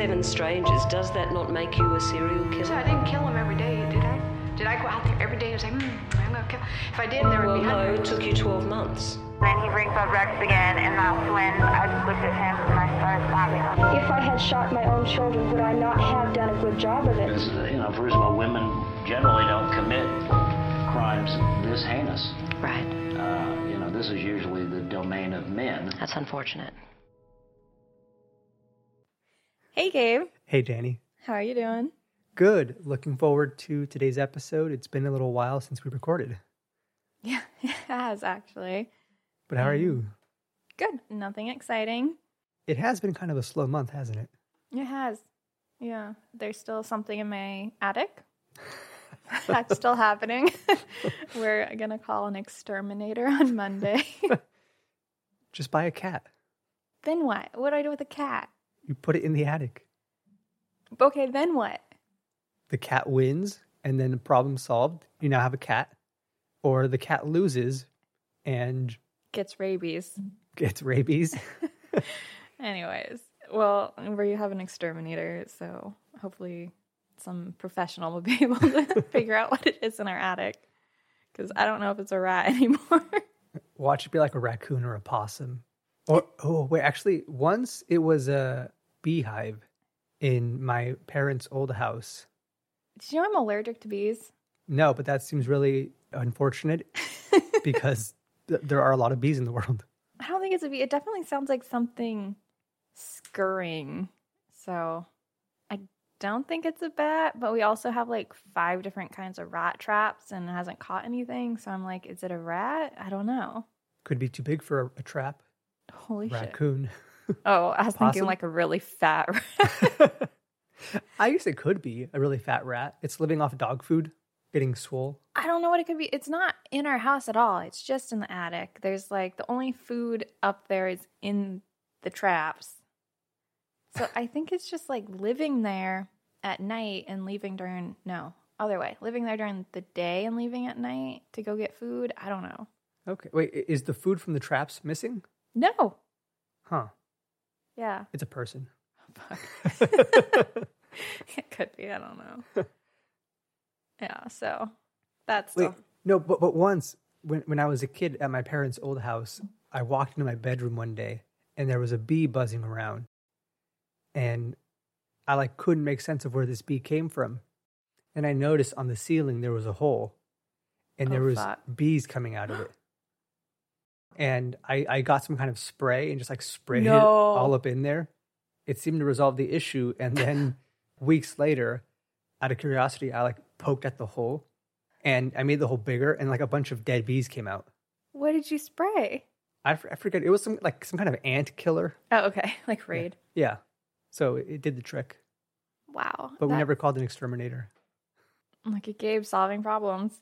seven strangers, does that not make you a serial killer? So killer? I didn't kill him every day, did I? Did I go out there every day and say, hmm, I'm gonna kill? If I did, there would Well, be no, it took you 12 months. Then he brings up Rex again, and that's when I just looked at him and I started stabbing him. If I had shot my own children, would I not have done a good job of it? Because, you know, first of all, women generally don't commit crimes this heinous. Right. Uh, you know, this is usually the domain of men. That's unfortunate. Hey, Gabe. Hey, Danny. How are you doing? Good. Looking forward to today's episode. It's been a little while since we recorded. Yeah, it has actually. But how are you? Good. Nothing exciting. It has been kind of a slow month, hasn't it? It has. Yeah. There's still something in my attic. That's still happening. We're going to call an exterminator on Monday. Just buy a cat. then what? What do I do with a cat? You put it in the attic. Okay, then what? The cat wins, and then the problem solved. You now have a cat. Or the cat loses and Gets rabies. gets rabies. Anyways, well, we have an exterminator, so hopefully some professional will be able to figure out what it is in our attic. Because I don't know if it's a rat anymore. Watch it be like a raccoon or a possum. Or oh wait, actually, once it was a beehive in my parents' old house. Did you know I'm allergic to bees? No, but that seems really unfortunate because th- there are a lot of bees in the world. I don't think it's a bee. It definitely sounds like something scurrying. So I don't think it's a bat, but we also have like five different kinds of rat traps and it hasn't caught anything. So I'm like, is it a rat? I don't know. Could be too big for a, a trap. Holy shit. Raccoon. Oh, I was thinking like a really fat rat. I guess it could be a really fat rat. It's living off dog food, getting swole. I don't know what it could be. It's not in our house at all. It's just in the attic. There's like the only food up there is in the traps. So I think it's just like living there at night and leaving during no, other way. Living there during the day and leaving at night to go get food. I don't know. Okay. Wait, is the food from the traps missing? No. Huh. Yeah. It's a person. It could be. I don't know. yeah, so that's Wait, still no, but but once when when I was a kid at my parents' old house, I walked into my bedroom one day and there was a bee buzzing around, and I like couldn't make sense of where this bee came from, and I noticed on the ceiling there was a hole, and Oh, there was fuck. bees coming out of it. And I, I got some kind of spray and just like sprayed it all up in there. It seemed to resolve the issue. And then weeks later, out of curiosity, I like poked at the hole and I made the hole bigger and like a bunch of dead bees came out. What did you spray? I, f- I forget. It was some like some kind of ant killer. Oh, okay. Like Raid. Yeah. So it, it did the trick. Wow. But we never called an exterminator. Look at Gabe solving problems.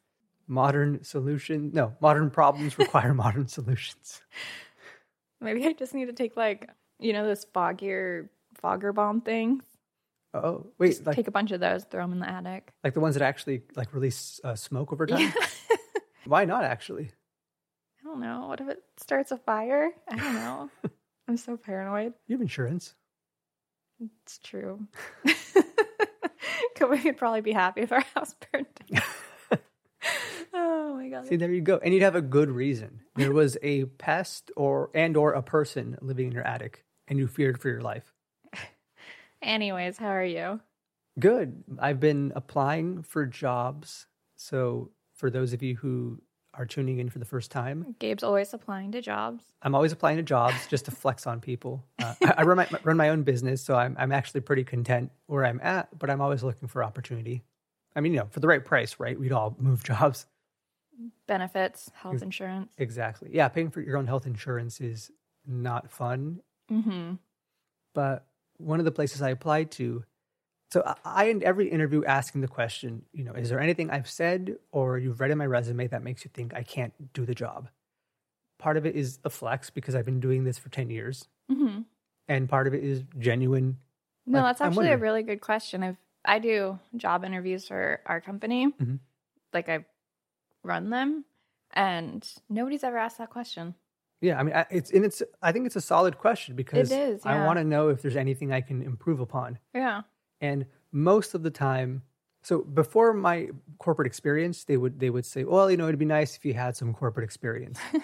Modern solution. No, modern problems require modern solutions. Maybe I just need to take like you know those foggier fogger bomb things. Oh, wait. Just Like, take a bunch of those, throw them in the attic. like the ones that actually like release uh, smoke over time? Yeah. Why not actually? I don't know. What if it starts a fire? I don't know. I'm so paranoid. You have insurance. It's true. We could probably be happy if our house my god. See, there you go. And you'd have a good reason. There was a pest or and or a person living in your attic and you feared for your life. Anyways, how are you? Good. I've been applying for jobs. So for those of you who are tuning in for the first time, Gabe's always applying to jobs. I'm always applying to jobs just to flex on people. Uh, I, I run my run my own business, so I'm I'm actually pretty content where I'm at. But I'm always looking for opportunity. I mean, you know, for the right price, right? We'd all move jobs. Benefits, health insurance. Exactly. Yeah, paying for your own health insurance is not fun. Mm-hmm. But one of the places I applied to, so I- I end every interview asking the question, you know, is there anything I've said or you've read in my resume that makes you think I can't do the job? Part of it is a flex because I've been doing this for 10 years. Mm-hmm. And part of it is genuine. No, Like, that's actually a really good question. I've I do job interviews for our company. Mhm. Like I run them, and nobody's ever asked that question. Yeah, I mean, it's and it's. I think it's a solid question because is, I want to know if there's anything I can improve upon. Yeah. And most of the time, so before my corporate experience, they would they would say, well, you know, it'd be nice if you had some corporate experience.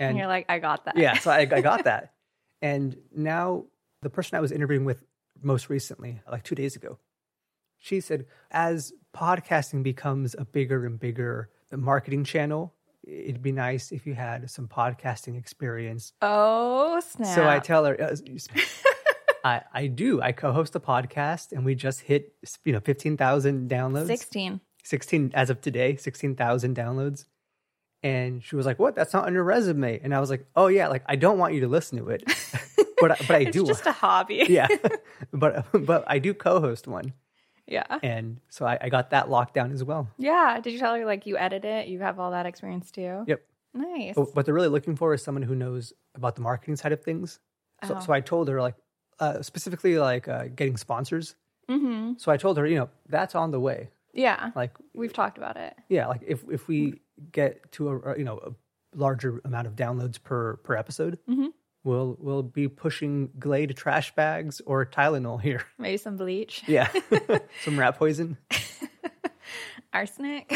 And, you're like, I got that. yeah, so I, I got that. And now the person I was interviewing with most recently, like two days ago, she said, as podcasting becomes a bigger and bigger marketing channel, it'd be nice if you had some podcasting experience. Oh snap! So I tell her, uh, I, I do. I co-host a podcast, and we just hit you know fifteen thousand downloads. sixteen. 16 as of today, 16,000 downloads. And she was like, "What? That's not on your resume." And I was like, "Oh yeah, like I don't want you to listen to it, but I- but I It's do." just a hobby. yeah, but but I do co-host one, yeah. and so I, I got that locked down as well. Yeah. Did you tell her like you edit it? You have all that experience too. Yep. Nice. But what they're really looking for is someone who knows about the marketing side of things. So, Oh. so I told her like uh, specifically like uh, getting sponsors. Mm-hmm. So I told her, you know, that's on the way. Yeah. Like We've talked about it. yeah, like if if we get to a you know a larger amount of downloads per per episode, Mhm. We'll we'll be pushing Glade trash bags or Tylenol here. Maybe some bleach. Yeah, some rat poison. Arsenic.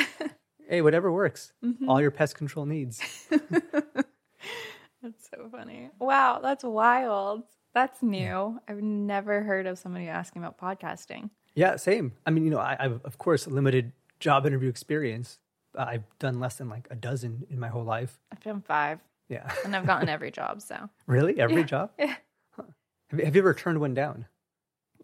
Hey, whatever works. Mm-hmm. All your pest control needs. that's so funny. Wow, that's wild. That's new. I've never heard of somebody asking about podcasting. Yeah, same. I mean, you know, I, I've of course limited job interview experience. I've done less than like a dozen in my whole life. I've done five Yeah, and I've gotten every job, so. really, every Yeah, job. yeah. Huh. Have, you- have you ever turned one down?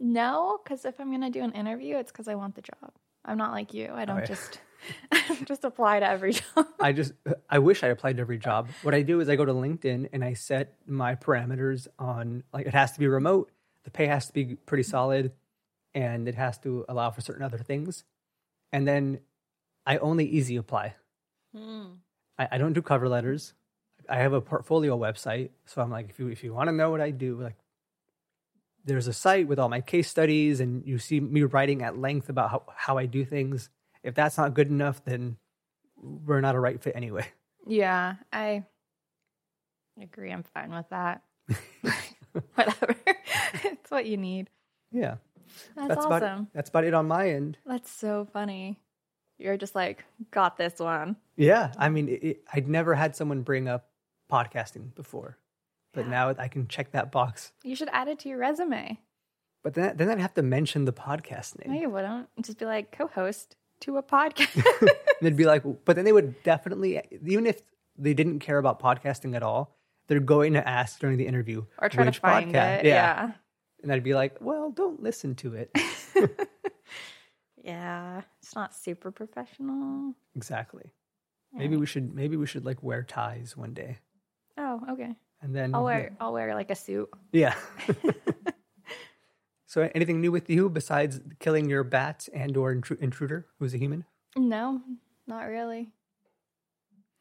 No, because if I'm gonna do an interview, it's because I want the job. I'm not like you. I oh, don't yeah. just I just apply to every job. I just I wish I applied to every job. What I do is I go to LinkedIn and I set my parameters on like it has to be remote, the pay has to be pretty solid, and it has to allow for certain other things. And then I only easy apply. Hmm. I, I don't do cover letters. I have a portfolio website, so I'm like, if you if you want to know what I do, like there's a site with all my case studies, and you see me writing at length about how, how I do things. If that's not good enough, then we're not a right fit anyway. Yeah, I agree. I'm fine with that. Whatever. it's what you need. Yeah, That's, that's awesome. about that's about it on my end. That's so funny. You're just like, got this one. Yeah, I mean, it, it, I'd never had someone bring up podcasting before, but Yeah. now I can check that box. You should add it to your resume. But then then I'd have to mention the podcast No, name. you wouldn't. Just be like co-host to a podcast. And they'd be like, but then they would definitely, even if they didn't care about podcasting at all, they're going to ask during the interview or try which to find podcast. it. Yeah. And I'd be like, well, don't listen to it. Yeah. It's not super professional. exactly. Maybe we should maybe we should like wear ties one day. Oh, okay. And then I'll wear I'll wear like a suit. Yeah. so anything new with you besides killing your bat and or intru- intruder who's a human? No, not really.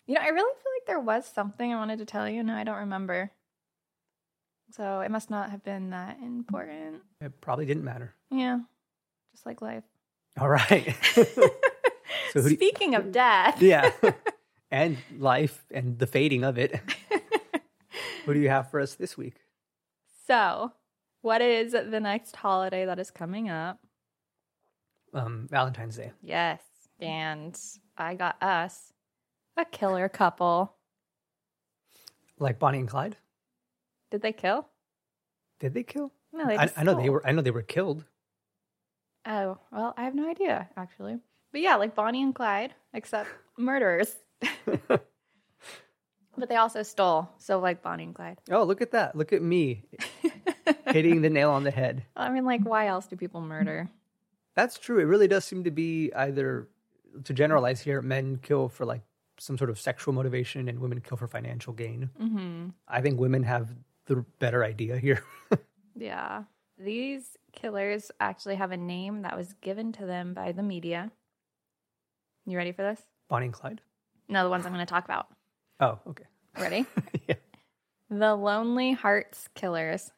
You know, I really feel like there was something I wanted to tell you. No, I don't remember. So it must not have been that important. It probably didn't matter. Yeah. Just like life. All right. So do you- Speaking of death. yeah. and life and the fading of it. What do you have for us this week? So, what is the next holiday that is coming up? Um, Valentine's Day. Yes. And I got us a killer couple. Like Bonnie and Clyde? Did they kill? Did they kill? No, they I, I know they were I know they were killed. Oh, well, I have no idea, actually. But yeah, like Bonnie and Clyde, except murderers. but they also stole. So, like Bonnie and Clyde. Oh, look at that. Look at me hitting the nail on the head. I mean, like, why else do people murder? That's true. It really does seem to be either to generalize here, men kill for like some sort of sexual motivation and women kill for financial gain. hmm I think women have the better idea here. Yeah. These killers actually have a name that was given to them by the media. You ready for this? Bonnie and Clyde. No, the ones I'm going to talk about. Oh, okay. Ready? Yeah. The Lonely Hearts Killers.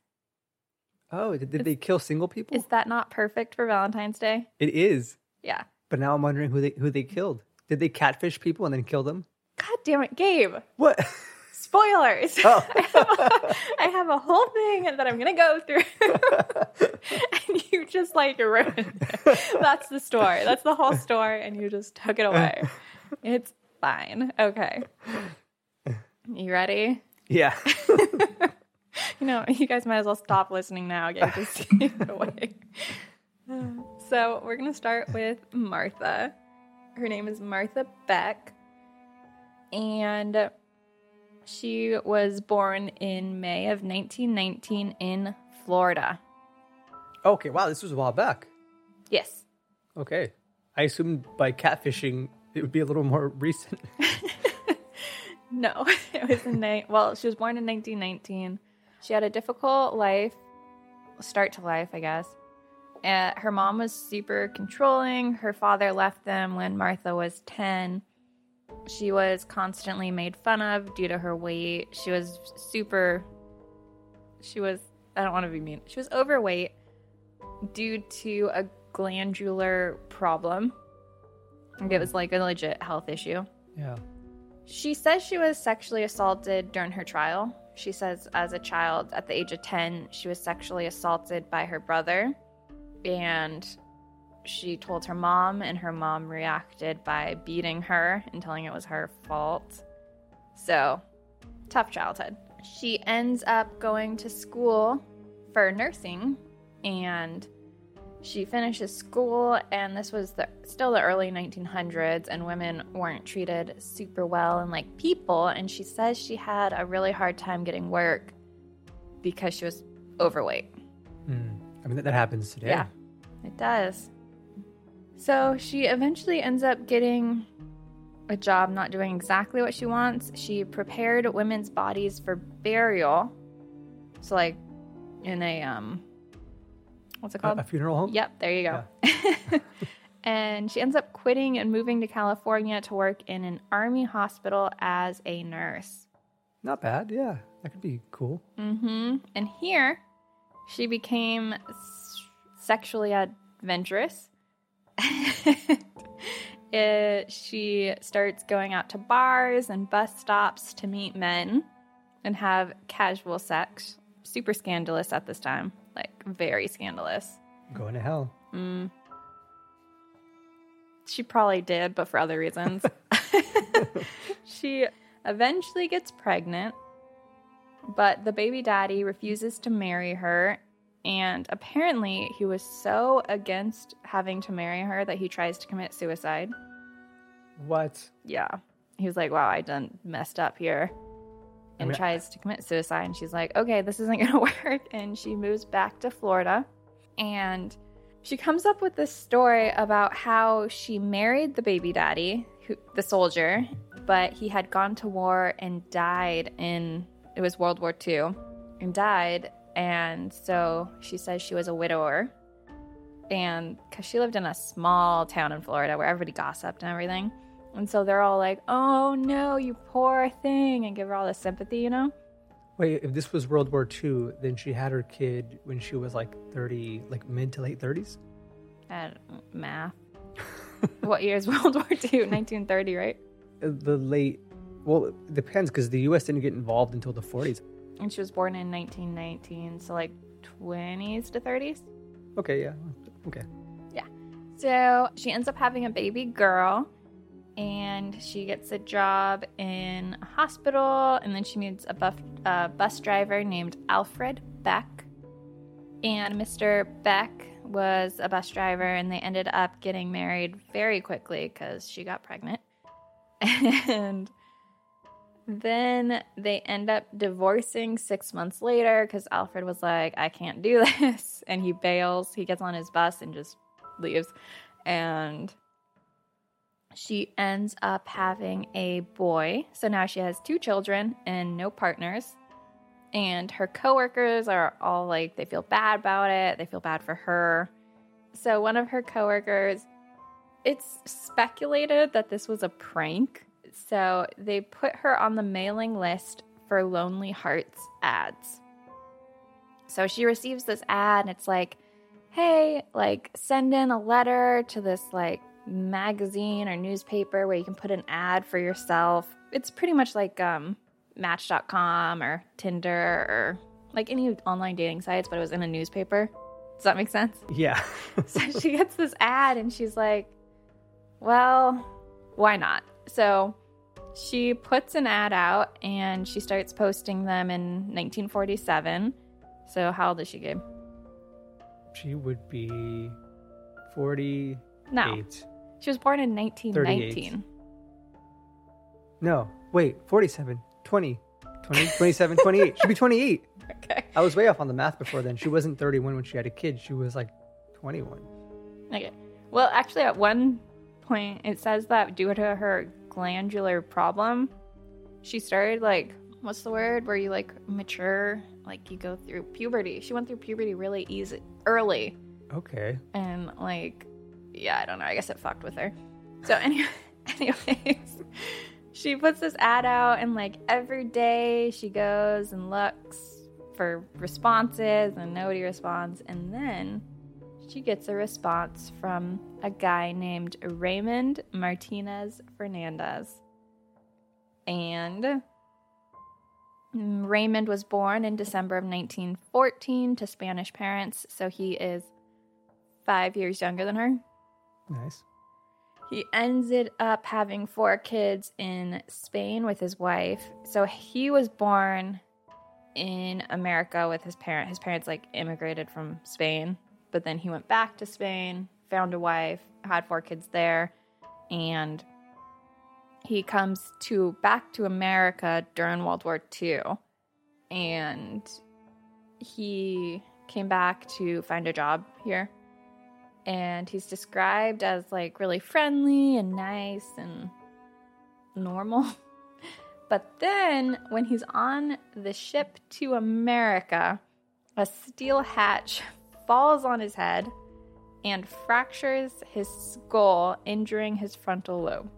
Oh, did, did they kill single people? Is that not perfect for Valentine's Day? It is. Yeah. But now I'm wondering who they who they killed. Did they catfish people and then kill them? God damn it, Gabe. What? spoilers. Oh. I, have a, I have a whole thing that I'm gonna go through, and you just like ruined it. That's the story. That's the whole story, and you just took it away. It's fine. Okay. You ready? Yeah. You know, you guys might as well stop listening now. Get this away. So we're gonna start with Martha. Her name is Martha Beck, and she was born in May of 1919 in Florida. okay. Wow. This was a while back. Yes. Okay. I assumed by catfishing it would be a little more recent. No, it was in ni- well, she was born in 1919. She had a difficult life, start to life, I guess. Uh, her mom was super controlling. Her father left them when Martha was 10. She was constantly made fun of due to her weight. She was super, she was, I don't want to be mean, she was overweight due to a glandular problem. It was like a legit health issue. yeah. She says she was sexually assaulted during her trial. She says, as a child, at the age of 10, she was sexually assaulted by her brother. And she told her mom, and her mom reacted by beating her and telling it was her fault. So, tough childhood. She ends up going to school for nursing, and she finishes school, and this was the, still the early 1900s, and women weren't treated super well and like people. And she says she had a really hard time getting work because she was overweight. Mm. I mean, that, that happens today. Yeah, it does. So she eventually ends up getting a job not doing exactly what she wants. She prepared women's bodies for burial. So like in a um what's it called? a funeral home? Yep, there you go. and she ends up quitting and moving to California to work in an army hospital as a nurse. Not bad. Yeah. That could be cool. Mm-hmm. And here, she became s- sexually adventurous. It- she starts going out to bars and bus stops to meet men and have casual sex. Super scandalous at this time, like very scandalous. Going to hell. Mm. She probably did, but for other reasons. she eventually gets pregnant, but the baby daddy refuses to marry her. And apparently, he was so against having to marry her that he tries to commit suicide. What? Yeah. He was like, wow, I done messed up here. And mean, tries to commit suicide. And she's like, okay, this isn't going to work. And she moves back to Florida. And she comes up with this story about how she married the baby daddy, who, the soldier, but he had gone to war and died in, it was World War II, and died. And so she says she was a widower. And because she lived in a small town in Florida where everybody gossiped and everything. And so they're all like, oh no, you poor thing, and give her all this sympathy, you know? Wait, if this was World War II, then she had her kid when she was like 30, like mid to late 30s? At math. what year is World War II? 1930, right? Uh, The late, well, it depends because the U.S. didn't get involved until the 40s. And she was born in 1919, so like 20s to 30s. Okay, yeah. Okay. Yeah. So she ends up having a baby girl and she gets a job in a hospital and then she meets a buff, uh, bus driver named Alfred Beck. And Mr. Beck was a bus driver and they ended up getting married very quickly because she got pregnant. And then they end up divorcing six months later because Alfred was like, I can't do this. And he bails. He gets on his bus and just leaves. And she ends up having a boy. So now she has two children and no partners. And her coworkers are all like, they feel bad about it. They feel bad for her. So one of her coworkers, it's speculated that this was a prank. So they put her on the mailing list for Lonely Hearts ads. So she receives this ad and it's like, hey, like send in a letter to this like magazine or newspaper where you can put an ad for yourself. It's pretty much like um Match.com or Tinder or like any online dating sites, but it was in a newspaper. Does that make sense? Yeah. so she gets this ad and she's like, well, why not? So she puts an ad out and she starts posting them in 1947. So how old is she, Gabe? she would be 48. No. She was born in 1919. No, wait, 47, 20, 20, 27, 28. She'd be 28. Okay. I was way off on the math before then. She wasn't 31 when she had a kid. She was like 21. Okay. Well, actually, at one point, it says that due to her glandular problem, she started like, what's the word where you like mature? Like you go through puberty. She went through puberty really easy, early. Okay. And like, yeah, I don't know. I guess it fucked with her. So, any- anyways, she puts this ad out, and like every day she goes and looks for responses, and nobody responds. And then she gets a response from a guy named Raymond Martinez Fernandez. And Raymond was born in December of 1914 to Spanish parents, so he is five years younger than her. Nice. He ended up having four kids in Spain with his wife. So he was born in America with his parent. His parents like immigrated from Spain, but then he went back to Spain, found a wife, had four kids there, and he comes to back to America during World War II. And he came back to find a job here and he's described as like really friendly and nice and normal. But then when he's on the ship to America, a steel hatch falls on his head and fractures his skull, injuring his frontal lobe.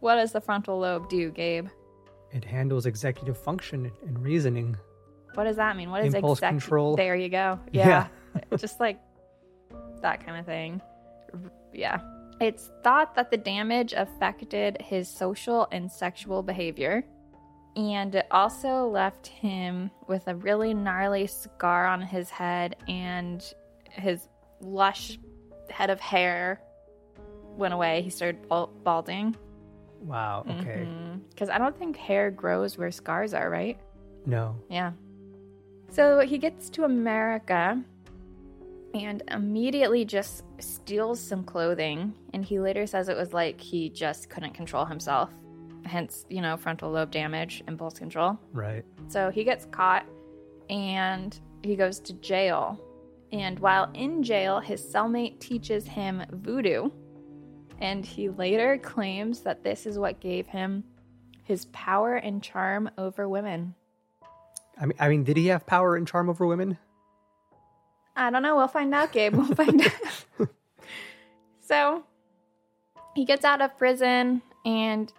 What does the frontal lobe do, Gabe? It handles executive function and reasoning. What does that mean? What is Impulse exec- control. There you go. Yeah. Yeah. Just like that kind of thing. Yeah. It's thought that the damage affected his social and sexual behavior. And it also left him with a really gnarly scar on his head, and his lush head of hair went away. He started balding. Wow. Okay. Mm-hmm. Because I don't think hair grows where scars are, right? No. Yeah. So he gets to America and immediately just steals some clothing. And he later says it was like he just couldn't control himself. Hence, you know, frontal lobe damage, impulse control. Right. So he gets caught and he goes to jail. And while in jail, his cellmate teaches him voodoo. And he later claims that this is what gave him his power and charm over women. I mean, I mean, did he have power and charm over women? I don't know. We'll find out, Gabe. We'll find out. so he gets out of prison and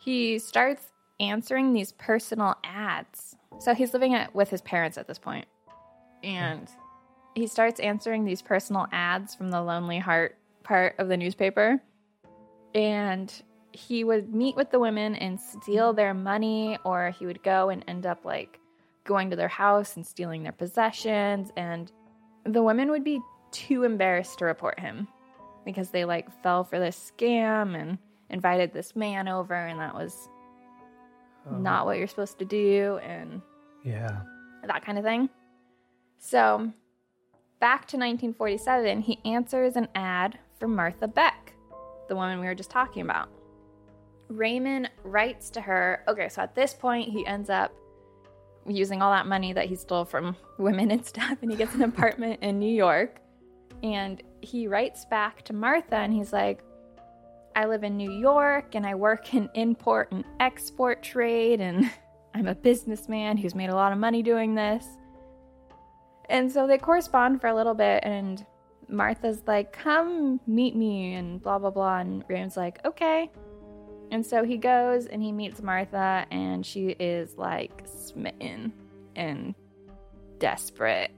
he starts answering these personal ads. So he's living at, with his parents at this point. And he starts answering these personal ads from the Lonely Heart part of the newspaper. And he would meet with the women and steal their money, or he would go and end up like going to their house and stealing their possessions. And the women would be too embarrassed to report him because they like fell for this scam and invited this man over, and that was oh. not what you're supposed to do, and Yeah. that kind of thing. So, back to 1947, he answers an ad for Martha Beck, the woman we were just talking about. Raymond writes to her. Okay, so at this point, he ends up using all that money that he stole from women and stuff, and he gets an apartment in New York. And he writes back to Martha, and he's like, I live in New York and I work in import and export trade, and I'm a businessman who's made a lot of money doing this. And so they correspond for a little bit, and Martha's like, Come meet me, and blah, blah, blah. And Raymond's like, Okay. And so he goes and he meets Martha, and she is like smitten and desperate.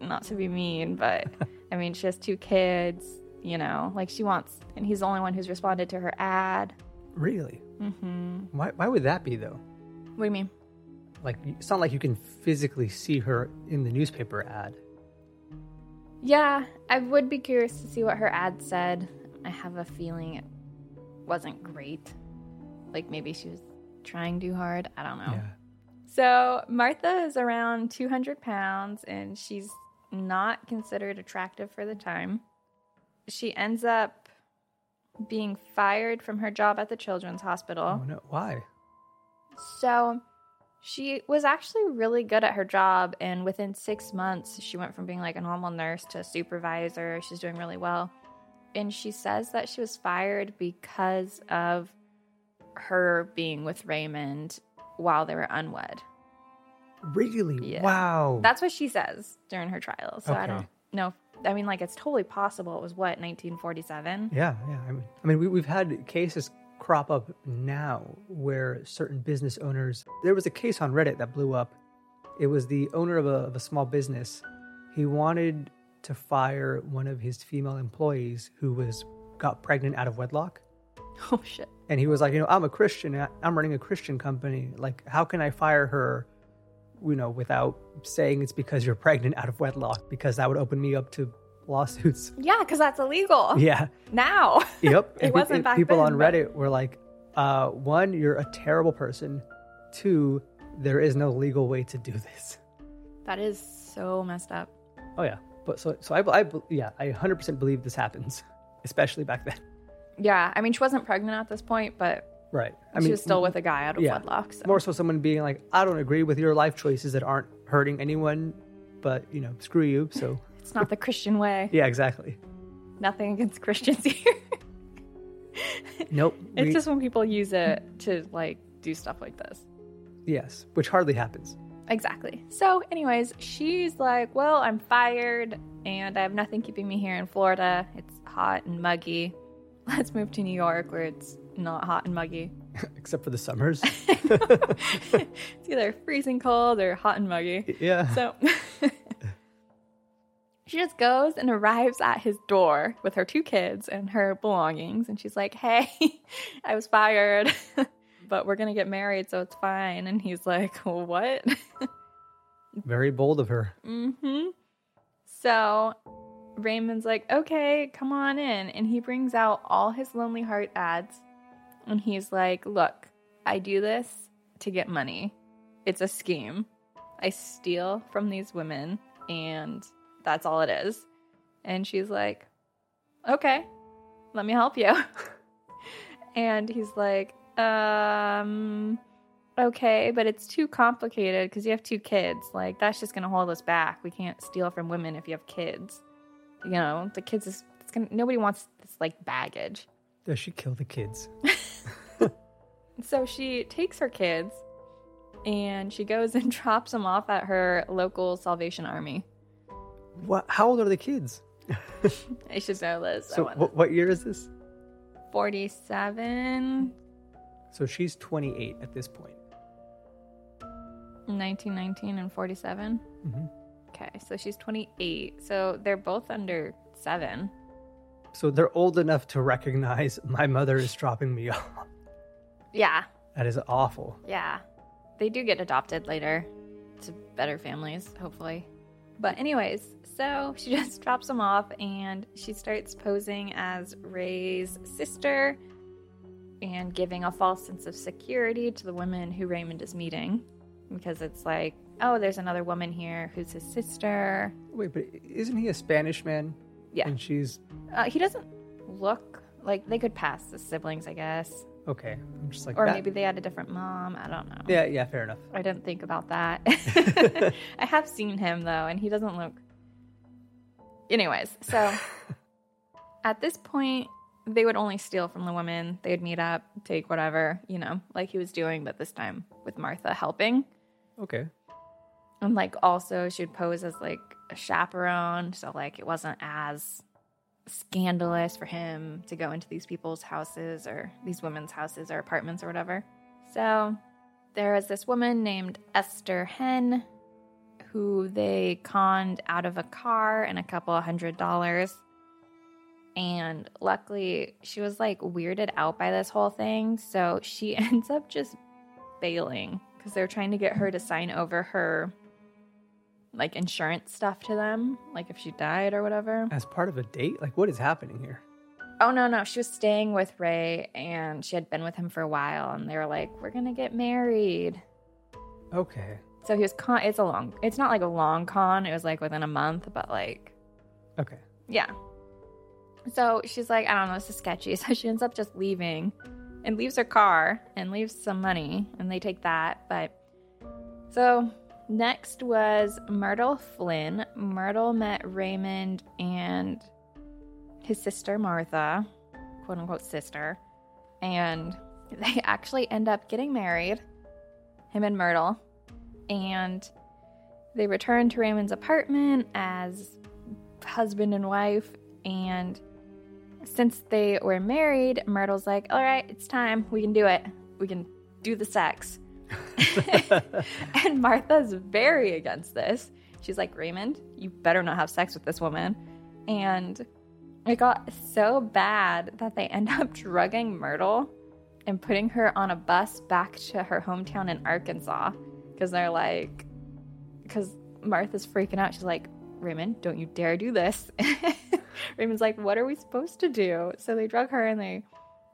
Not to be mean, but I mean, she has two kids, you know, like she wants, and he's the only one who's responded to her ad. Really? hmm Why? Why would that be though? What do you mean? Like, it's not like you can physically see her in the newspaper ad. Yeah, I would be curious to see what her ad said. I have a feeling it wasn't great. Like maybe she was trying too hard. I don't know. Yeah. So Martha is around 200 pounds and she's not considered attractive for the time. She ends up being fired from her job at the children's hospital. Oh, no. Why? So she was actually really good at her job, and within six months, she went from being like a normal nurse to a supervisor. She's doing really well. And she says that she was fired because of her being with Raymond while they were unwed. Really? Yeah. Wow. That's what she says during her trial. So I Okay. don't know. I mean, like, it's totally possible. It was what, 1947? Yeah, yeah. I mean, I mean, we, we've had cases crop up now where certain business owners. There was a case on Reddit that blew up. It was the owner of a, of a small business. He wanted to fire one of his female employees who was got pregnant out of wedlock, Oh, shit. and he was like, you know, I'm a Christian. I'm running a Christian company. Like, how can I fire her? You know, without saying it's because you're pregnant out of wedlock, because that would open me up to lawsuits. Yeah, because that's illegal. Yeah. Now. Yep. It And wasn't back people then, on but- Reddit were like, uh, one, you're a terrible person. Two, there is no legal way to do this. that is so messed up. Oh yeah. But so so I, I yeah I 100% believe this happens, especially back then. Yeah, I mean, she wasn't pregnant at this point, but Right. I she mean, was still with a guy out of yeah. wedlock. So. more so someone being like, I don't agree with your life choices that aren't hurting anyone, but you know, screw you. So it's not the Christian way. yeah, exactly. Nothing against Christians here. Nope. it's we- just when people use it to like do stuff like this. yes, which hardly happens. Exactly. So, anyways, she's like, Well, I'm fired and I have nothing keeping me here in Florida. It's hot and muggy. Let's move to New York where it's not hot and muggy. Except for the summers. It's either freezing cold or hot and muggy. yeah. So she just goes and arrives at his door with her two kids and her belongings. And she's like, Hey, I was fired, but we're going to get married, so it's fine. And he's like, What? Very bold of her. Mm-hmm. So Raymond's like, Okay, come on in. And he brings out all his Lonely Heart ads. And he's like, Look, I do this to get money. It's a scheme. I steal from these women, and that's all it is. And she's like, Okay, let me help you. and he's like, Um, okay, but it's too complicated because you have two kids. Like, that's just going to hold us back. We can't steal from women if you have kids. You know, the kids is, it's gonna, nobody wants this like baggage. Does she kill the kids? So she takes her kids and she goes and drops them off at her local Salvation Army. What? How old are the kids? I should know this. So what year is this? 47, So she's 28 at this point. 1919, and 47. Mhm. Okay, so she's 28. So they're both under seven. So they're old enough to recognize my mother is dropping me off. Yeah, That is awful. yeah. They do get adopted later to better families, hopefully. But, anyways, so she just drops them off and she starts posing as Ray's sister and giving a false sense of security to the women who Raymond is meeting because it's like, oh, there's another woman here who's his sister. Wait, but isn't he a Spanish man? Yeah. And she's Uh, he doesn't look like they could pass as siblings, I guess. okay. I'm just like Or that- maybe they had a different mom. I don't know. Yeah, yeah, fair enough. I didn't think about that. I have seen him though, and he doesn't look. Anyways, so at this point, they would only steal from the women. They'd meet up, take whatever, you know, like he was doing, but this time with Martha helping. Okay. And like also, she'd pose as like a chaperone, so like it wasn't as scandalous for him to go into these people's houses or these women's houses or apartments or whatever. So there was this woman named Esther Henne who they conned out of a car and a couple of hundred dollars. And luckily, she was like weirded out by this whole thing. So she ends up just bailing because they're trying to get her to sign over her like insurance stuff to them, like if she died or whatever. As part of a date? Like, what is happening here? Oh no, no, she was staying with Ray and she had been with him for a while and they were like, "We're going to get married." Okay. So he was con it's a long. It's not like a long con. It was like within a month, but like Okay. yeah. So she's like, I don't know, this is sketchy. So she ends up just leaving and leaves her car and leaves some money and they take that. But so next was Myrtle Flynn. Myrtle met Raymond and his sister Martha, quote unquote sister, and they actually end up getting married, him and Myrtle, and they return to Raymond's apartment as husband and wife. And since they were married, Myrtle's like, All right, it's time. We can do it. We can do the sex. and Martha's very against this. She's like, Raymond, you better not have sex with this woman. And it got so bad that they end up drugging Myrtle and putting her on a bus back to her hometown in Arkansas because they're like, because Martha's freaking out. She's like, Raymond, don't you dare do this. Raymond's like, what are we supposed to do? So they drug her and they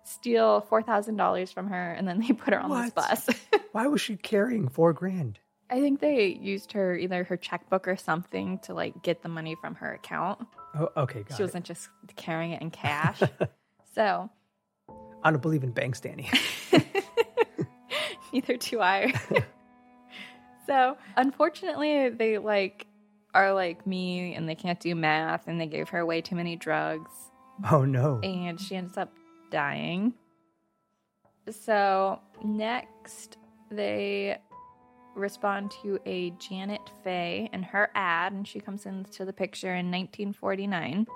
steal $4,000 from her and then they put her on this bus. Why was she carrying four grand? I think they used her either her checkbook or something to like get the money from her account. Oh, okay, got she it. wasn't just carrying it in cash. so I don't believe in banks, Danny. neither do I. so unfortunately, they like are like me and they can't do math and they gave her way too many drugs oh no. and she ends up dying. So next, they respond to a Janet Fay and her ad, and she comes into the picture in 1949.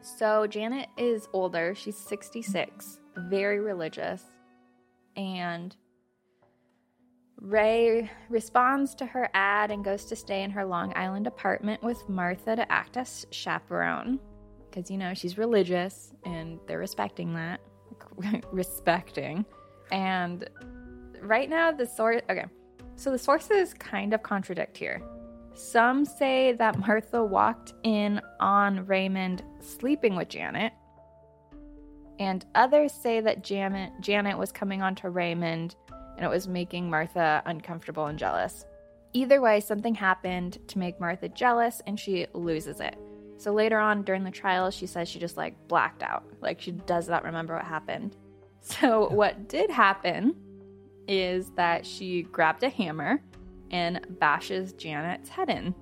So Janet is older; she's 66, very religious, and Ray responds to her ad and goes to stay in her Long Island apartment with Martha to act as chaperone. Because you know she's religious and they're respecting that. Respecting. And right now the source okay. So the sources kind of contradict here. Some say that martha walked in on raymond sleeping with janet. And others say that janet janet was coming on to raymond and it was making martha uncomfortable and jealous either way something happened to make martha jealous and she loses it so later on during the trial, she says she just like blacked out. Like she does not remember what happened. So what did happen is that she grabbed a hammer and bashes Janet's head in.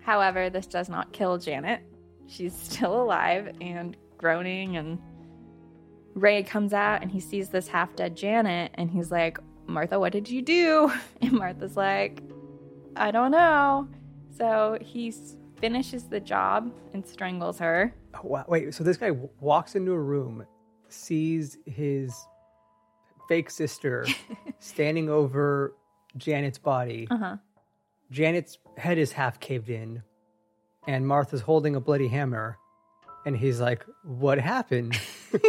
However, this does not kill Janet. She's still alive and groaning and Ray comes out and he sees this half dead Janet and he's like, "Martha, what did you do?" And Martha's like, "I don't know." So he finishes the job and strangles her. Oh, wow. Wait, so this guy w- walks into a room, sees his fake sister standing over Janet's body. Uh-huh. Janet's head is half caved in, and Martha's holding a bloody hammer. And he's like, What happened?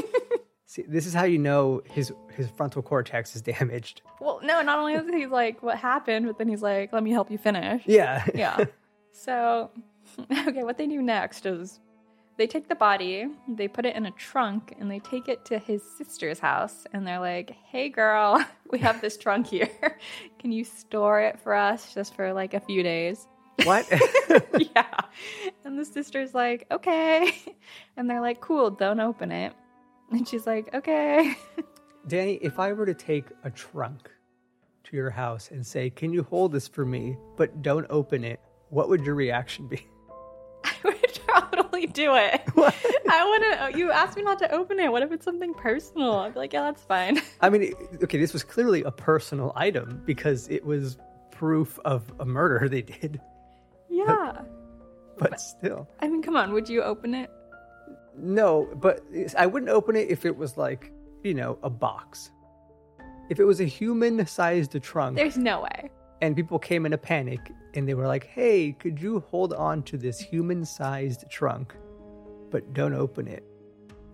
See, this is how you know his his frontal cortex is damaged. Well, no, not only is he like, what happened, but then he's like, let me help you finish. Yeah. Yeah. So, okay, what they do next is they take the body, they put it in a trunk, and they take it to his sister's house. And they're like, hey, girl, we have this trunk here. Can you store it for us just for like a few days? what? yeah. And the sister's like, okay. And they're like, cool, don't open it. And she's like, okay. Danny, if I were to take a trunk to your house and say, Can you hold this for me, but don't open it, what would your reaction be? I would totally do it. I wouldn't. Oh, you asked me not to open it. What if it's something personal? I'd be like, yeah, that's fine. I mean, okay, this was clearly a personal item because it was proof of a murder they did, Yeah. but still. I mean, come on. Would you open it? No, but I wouldn't open it if it was like, you know, a box. If it was a human sized trunk There's no way. and people came in a panic and they were like, hey, could you hold on to this human sized trunk, but don't open it?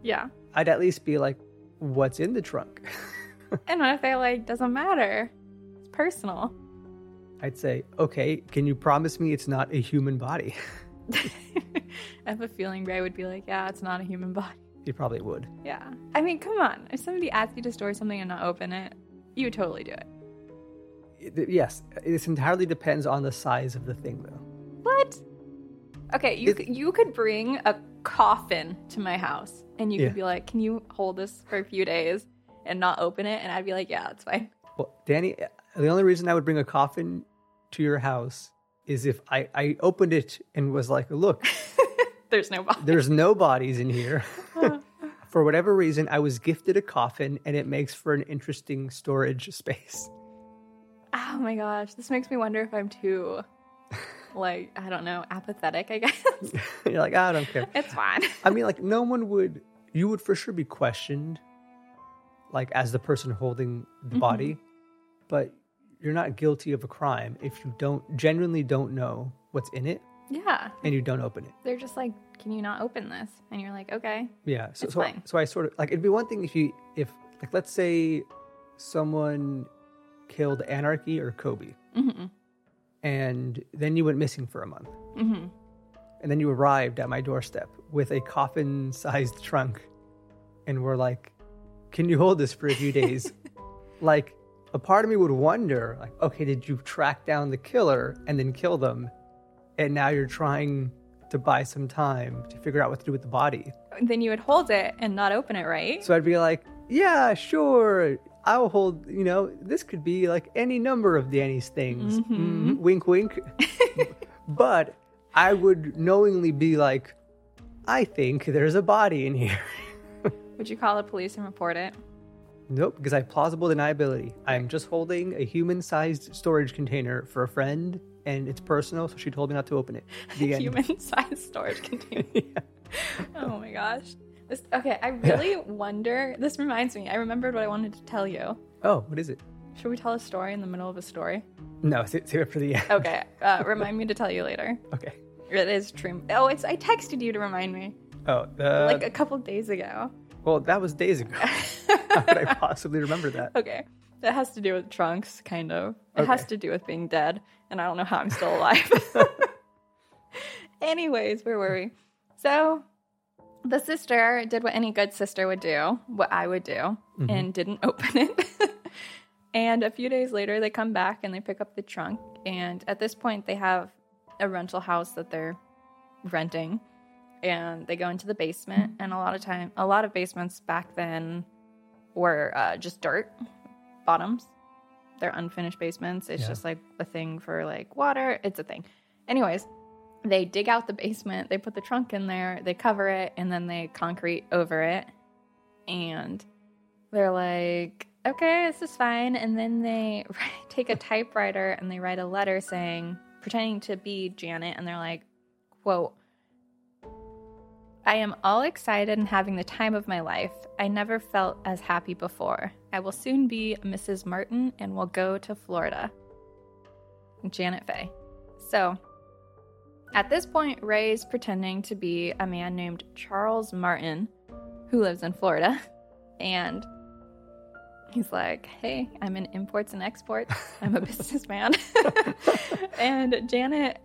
Yeah. I'd at least be like, what's in the trunk? and what if they're like, doesn't matter? It's personal. I'd say, okay, can you promise me it's not a human body? I have a feeling Ray would be like, yeah, it's not a human body. he probably would. Yeah. I mean, come on. If somebody asked you to store something and not open it, you would totally do it. It- yes, this entirely depends on the size of the thing, though. What? Okay, you you could bring a coffin to my house and you Yeah. could be like, "Can you hold this for a few days and not open it?" And I'd be like, "Yeah, that's fine." Well, Danny, the only reason I would bring a coffin to your house is if I, I opened it and was like, look, There's no body. there's no bodies in here. For whatever reason, I was gifted a coffin and it makes for an interesting storage space. Oh my gosh, this makes me wonder if I'm too like, I don't know, apathetic, I guess. You're like, I don't care. it's fine. I mean, like, no one would, you would for sure be questioned, like, as the person holding the Mm-hmm. body, but you're not guilty of a crime if you don't, genuinely don't know what's in it yeah. and you don't open it. They're just like, "Can you not open this?" And you're like, "Okay." Yeah. So, so, fine. so I sort of, like, it'd be one thing if you, if, like, let's say someone killed Anarchy or Kobe Mhm. and then you went missing for a month. Mhm. And then you arrived at my doorstep with a coffin sized trunk and were like, Can you hold this for a few days? like, a part of me would wonder, like, okay, did you track down the killer and then kill them? And now you're trying to buy some time to figure out what to do with the body. Then you would hold it and not open it, right? So I'd be like, yeah, sure. I'll hold, you know, this could be like any number of Danny's things. Mhm, Wink, wink. but I would knowingly be like, I think there's a body in here. Would you call the police and report it? Nope, because I have plausible deniability. I'm just holding a human sized storage container for a friend and it's personal, so she told me not to open it. The end. Human-sized storage container. Oh my gosh. This, okay, I really wonder. This reminds me. I remembered what I wanted to tell you. Oh, what is it? Should we tell a story in the middle of a story? No, save save it for the end. Okay. Uh, remind me to tell you later. Okay. It is true. Oh, it's. I texted you to remind me, Oh, uh, like a couple days ago. Well, that was days ago. How could I possibly remember that? Okay. That has to do with trunks, kind of. It has to do with being dead, and I don't know how I'm still alive. Anyways, where were we? So, the sister did what any good sister would do, what I would do, mm-hmm. and didn't open it. and a few days later, they come back and they pick up the trunk. And at this point, they have a rental house that they're renting. And they go into the basement. And a lot of time, a lot of basements back then were uh, just dirt bottoms. They're unfinished basements. It's Yeah. just like a thing for like water. It's a thing. Anyways, they dig out the basement, they put the trunk in there, they cover it, and then they concrete over it. And they're like, okay, this is fine. And then they take a typewriter and they write a letter saying, pretending to be Janet, and they're like, quote, I am all excited and having the time of my life. I never felt as happy before. I will soon be Mrs. Martin and will go to Florida. Janet Fay. So, at this point, Ray's pretending to be a man named Charles Martin who lives in Florida. And he's like, Hey, I'm in imports and exports. I'm a businessman. and Janet,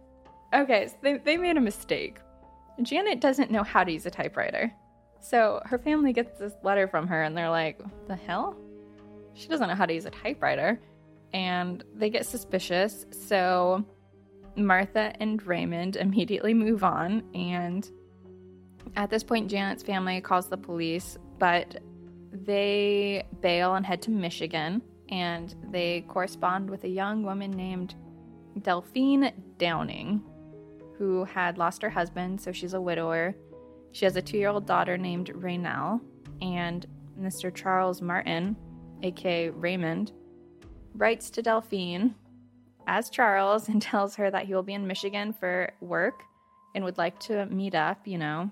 okay, so they, they made a mistake. Janet doesn't know how to use a typewriter. So her family gets this letter from her and they're like, the hell? She doesn't know how to use a typewriter. And they get suspicious. So Martha and Raymond immediately move on. And at this point, Janet's family calls the police, but they bail and head to Michigan. And they correspond with a young woman named Delphine Downing, who had lost her husband, so she's a widower. She has a two year old daughter named Rainelle, and Mr. Charles Martin, aka Raymond, writes to Delphine as Charles and tells her that he will be in Michigan for work and would like to meet up, you know,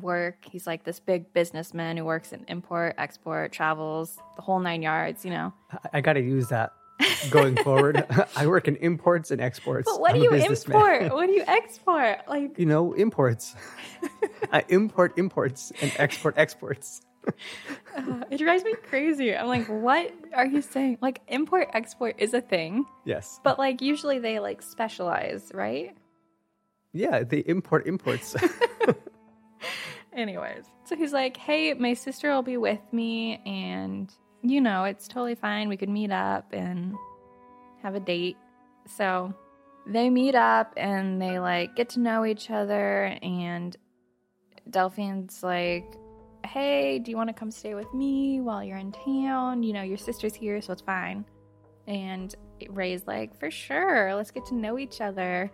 work. He's like this big businessman who works in import, export, travels, the whole nine yards, you know. I, I got to use that going forward. I work in imports and exports. But what I'm do you import? What do you export? Like, you know, imports. I import imports and export exports. Uh, it drives me crazy. I'm like, what are you saying? Like, import export is a thing, Yes. but like, usually they like specialize, right? Yeah, they import imports. Anyways, so he's like, hey, my sister will be with me, and you know, it's totally fine. We could meet up and have a date. So they meet up and they like get to know each other, and Delphine's like, hey, do you want to come stay with me while you're in town? You know, your sister's here, so it's fine. And Ray's like, for sure, let's get to know each other.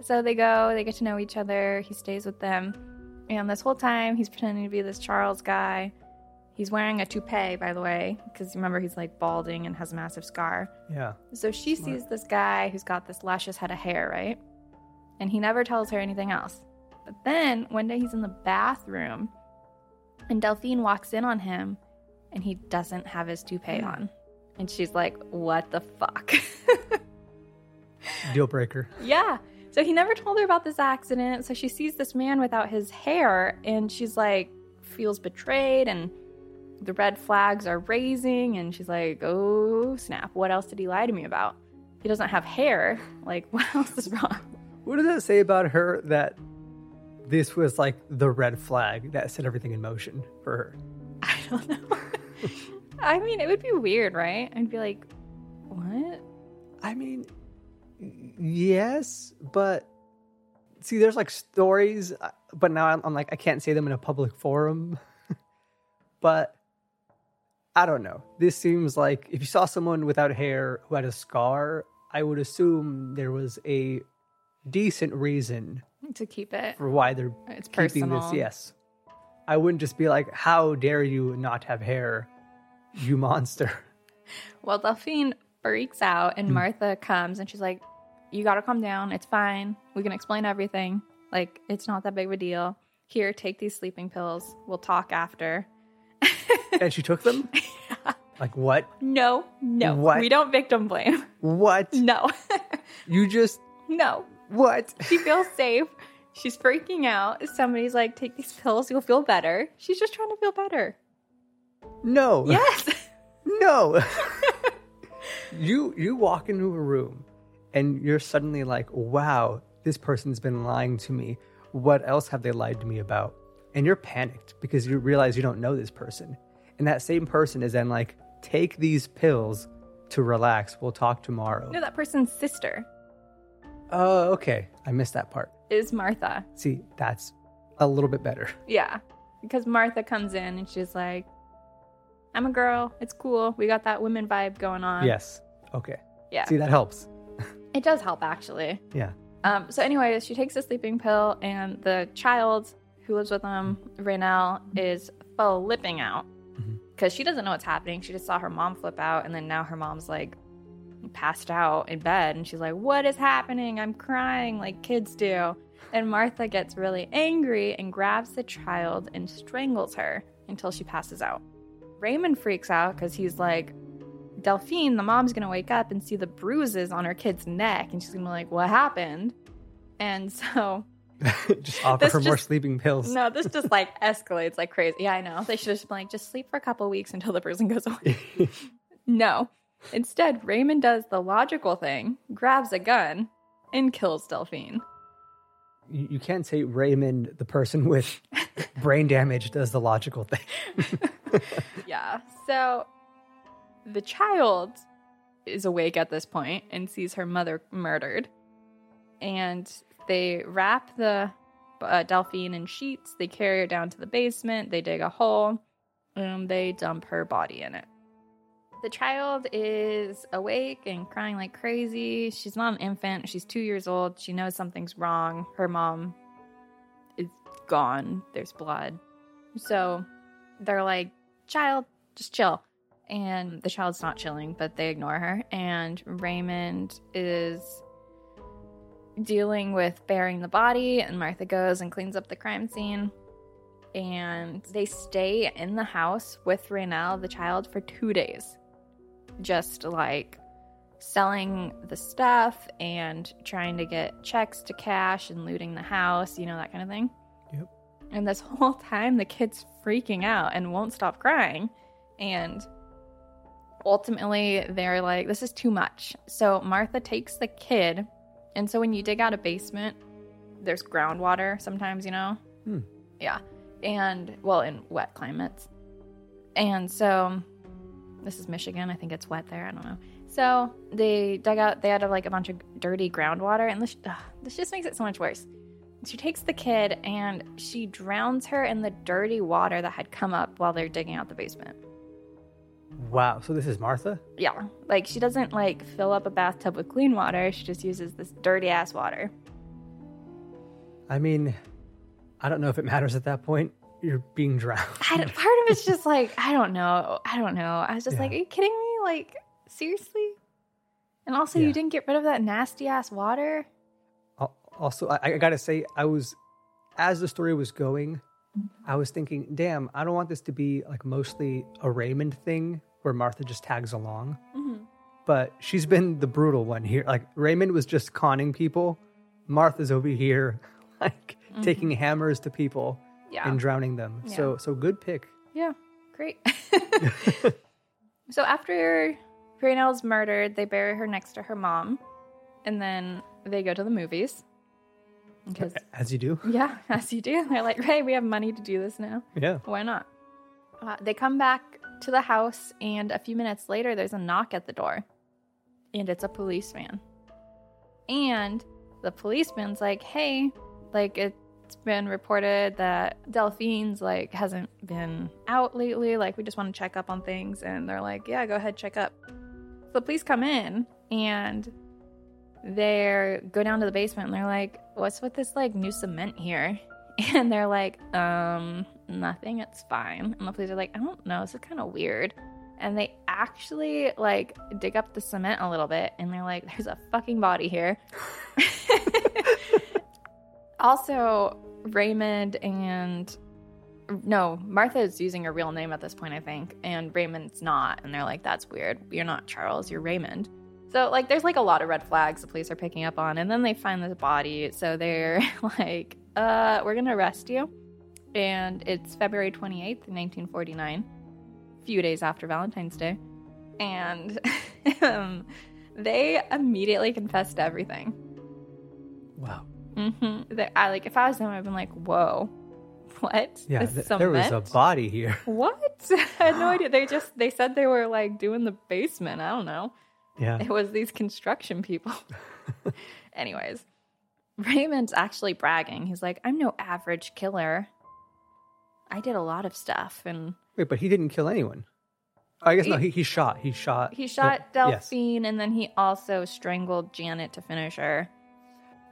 So they go, they get to know each other. He stays with them. And this whole time, he's pretending to be this Charles guy. He's wearing a toupee, by the way, because remember, he's like balding and has a massive scar. yeah. So she sees this guy who's got this luscious head of hair, right? And he never tells her anything else. But then one day he's in the bathroom and Delphine walks in on him and he doesn't have his toupee hmm. on. And she's like, What the fuck? Deal breaker. yeah. So he never told her about this accident. So she sees this man without his hair and she's like, feels betrayed and the red flags are raising. And she's like, Oh snap. What else did he lie to me about? He doesn't have hair. Like, what else is wrong? What does that say about her that this was like the red flag that set everything in motion for her? I don't know. I mean, it would be weird, right? I'd be like, what? I mean, yes, but see, there's like stories, uh, but now I'm, I'm like, I can't say them in a public forum. but I don't know. This seems like if you saw someone without hair who had a scar, I would assume there was a decent reason To keep it. for why they're It's keeping personal. this. Yes. I wouldn't just be like, how dare you not have hair, you monster. Well, Delphine freaks out, Hmm. and Martha comes and she's like, You gotta calm down. It's fine. We can explain everything. Like, it's not that big of a deal. Here, take these sleeping pills. We'll talk after. And she took them? Like, what? No, no. What? We don't victim blame. What? No, You just, no. what? She feels safe. She's freaking out. Somebody's like, Take these pills. You'll feel better. She's just trying to feel better. No. Yes. No. you you walk into a room and you're suddenly like, wow, this person's been lying to me. What else have they lied to me about? And you're panicked because you realize you don't know this person. And that same person is then like, take these pills to relax. We'll talk tomorrow. no, that person's sister Oh, okay. I missed that part. is Martha. See, that's a little bit better. Yeah. Because Martha comes in and she's like, I'm a girl. It's cool. We got that women vibe going on. yes. Okay. Yeah. See, that helps. It does help, actually. Yeah. Um, so, anyways, she takes a sleeping pill, and the child who lives with them, Rainelle, is flipping out mm-hmm. because she doesn't know what's happening. She just saw her mom flip out, and then now her mom's like passed out in bed, and she's like, What is happening? I'm crying like kids do. And Martha gets really angry and grabs the child and strangles her until she passes out. Raymond freaks out because he's like, Delphine, the mom's gonna wake up and see the bruises on her kid's neck, and she's gonna be like, What happened? And so, just offer This her more sleeping pills. no, this just like escalates like crazy. Yeah, I know. They should have just been like, Just sleep for a couple weeks until the bruising goes away. no. Instead, Raymond does the logical thing, grabs a gun, and kills Delphine. you, you can't say Raymond, the person with brain damage, does the logical thing. Yeah. So the child is awake at this point and sees her mother murdered. And they wrap the uh, Delphine in sheets. They carry her down to the basement. They dig a hole and they dump her body in it. The child is awake and crying like crazy. She's not an infant. She's two years old. She knows something's wrong. Her mom is gone. There's blood. So they're like, child, just chill. And the child's not chilling, but they ignore her. And Raymond is dealing with burying the body, and Martha goes and cleans up the crime scene. And they stay in the house with Rainelle, the child, for two days. Just like selling the stuff and trying to get checks to cash and looting the house, you know, that kind of thing. Yep. And this whole time, the kid's freaking out and won't stop crying. And ultimately, they're like, this is too much. So Martha takes the kid. And so when you dig out a basement, there's groundwater sometimes, you know? Hmm. Yeah. And, well, in wet climates. And so this is Michigan. I think it's wet there. I don't know. So they dug out, they had like a bunch of dirty groundwater. And this, ugh, this just makes it so much worse. She takes the kid and she drowns her in the dirty water that had come up while they're digging out the basement. Wow. So this is Martha? Yeah. Like she doesn't like fill up a bathtub with clean water. She just uses this dirty ass water. I mean, I don't know if it matters at that point. You're being drowned. I part of it's just like, I don't know. I don't know. I was just Yeah. like, are you kidding me? Like, seriously? And also, you didn't get rid of that nasty ass water? Also, I, I gotta say, I was, as the story was going, I was thinking, damn, I don't want this to be like mostly a Raymond thing where Martha just tags along. Mm-hmm. But she's been the brutal one here. Like, Raymond was just conning people. Martha's over here, like, taking hammers to people Mm-hmm. Yeah. and drowning them. So, so good pick. Yeah, great. so after Rainelle's murdered, they bury her next to her mom, and then they go to the movies. Because As you do. yeah, as you do, they're like, "Hey, we have money to do this now. Yeah. Why not?" Uh, they come back to the house, and a few minutes later, there's a knock at the door, and it's a policeman. And the policeman's like, "Hey, like it's been reported that Delphine's like hasn't been out lately. Like we just want to check up on things." And they're like, "Yeah, go ahead, check up." So the police come in and they go down to the basement and they're like, "What's with this like new cement here?" And they're like, "Um, nothing. It's fine." And the police are like, "I don't know. This is kind of weird." And they actually like dig up the cement a little bit and they're like, "There's a fucking body here." also, Raymond and no, Martha is using her real name at this point, I think, and Raymond's not. And they're like, "That's weird. You're not Charles. You're Raymond." So like, there's like a lot of red flags the police are picking up on, and then they find this body. So they're like, "Uh, we're gonna arrest you." And it's February 28th, 1949, a few days after Valentine's Day, and um, they immediately confessed to everything. Wow. Mm-hmm. I like if I was them, I'd been like, "Whoa, what? Yeah. Th- there was a body here. What? I had no idea. They just they said they were like doing the basement. I don't know. Yeah. It was these construction people. Anyways, Raymond's actually bragging. He's like, I'm no average killer. I did a lot of stuff and Wait, but he didn't kill anyone. I guess no. He- He, he shot. He shot. he shot yes. Delphine and then he also strangled Janet to finish her.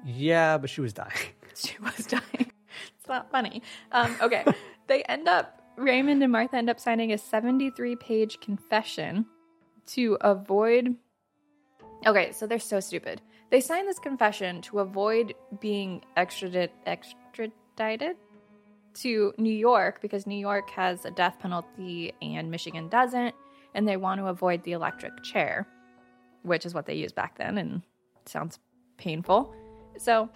Yeah, but she was dying. She was dying. It's not funny. Um, okay. they end up, Raymond and Martha end up signing a 73 page confession to avoid. Okay, so they're so stupid. They signed this confession to avoid being extradit, extradited to New York because New York has a death penalty and Michigan doesn't, and they want to avoid the electric chair, which is what they used back then, and sounds painful. So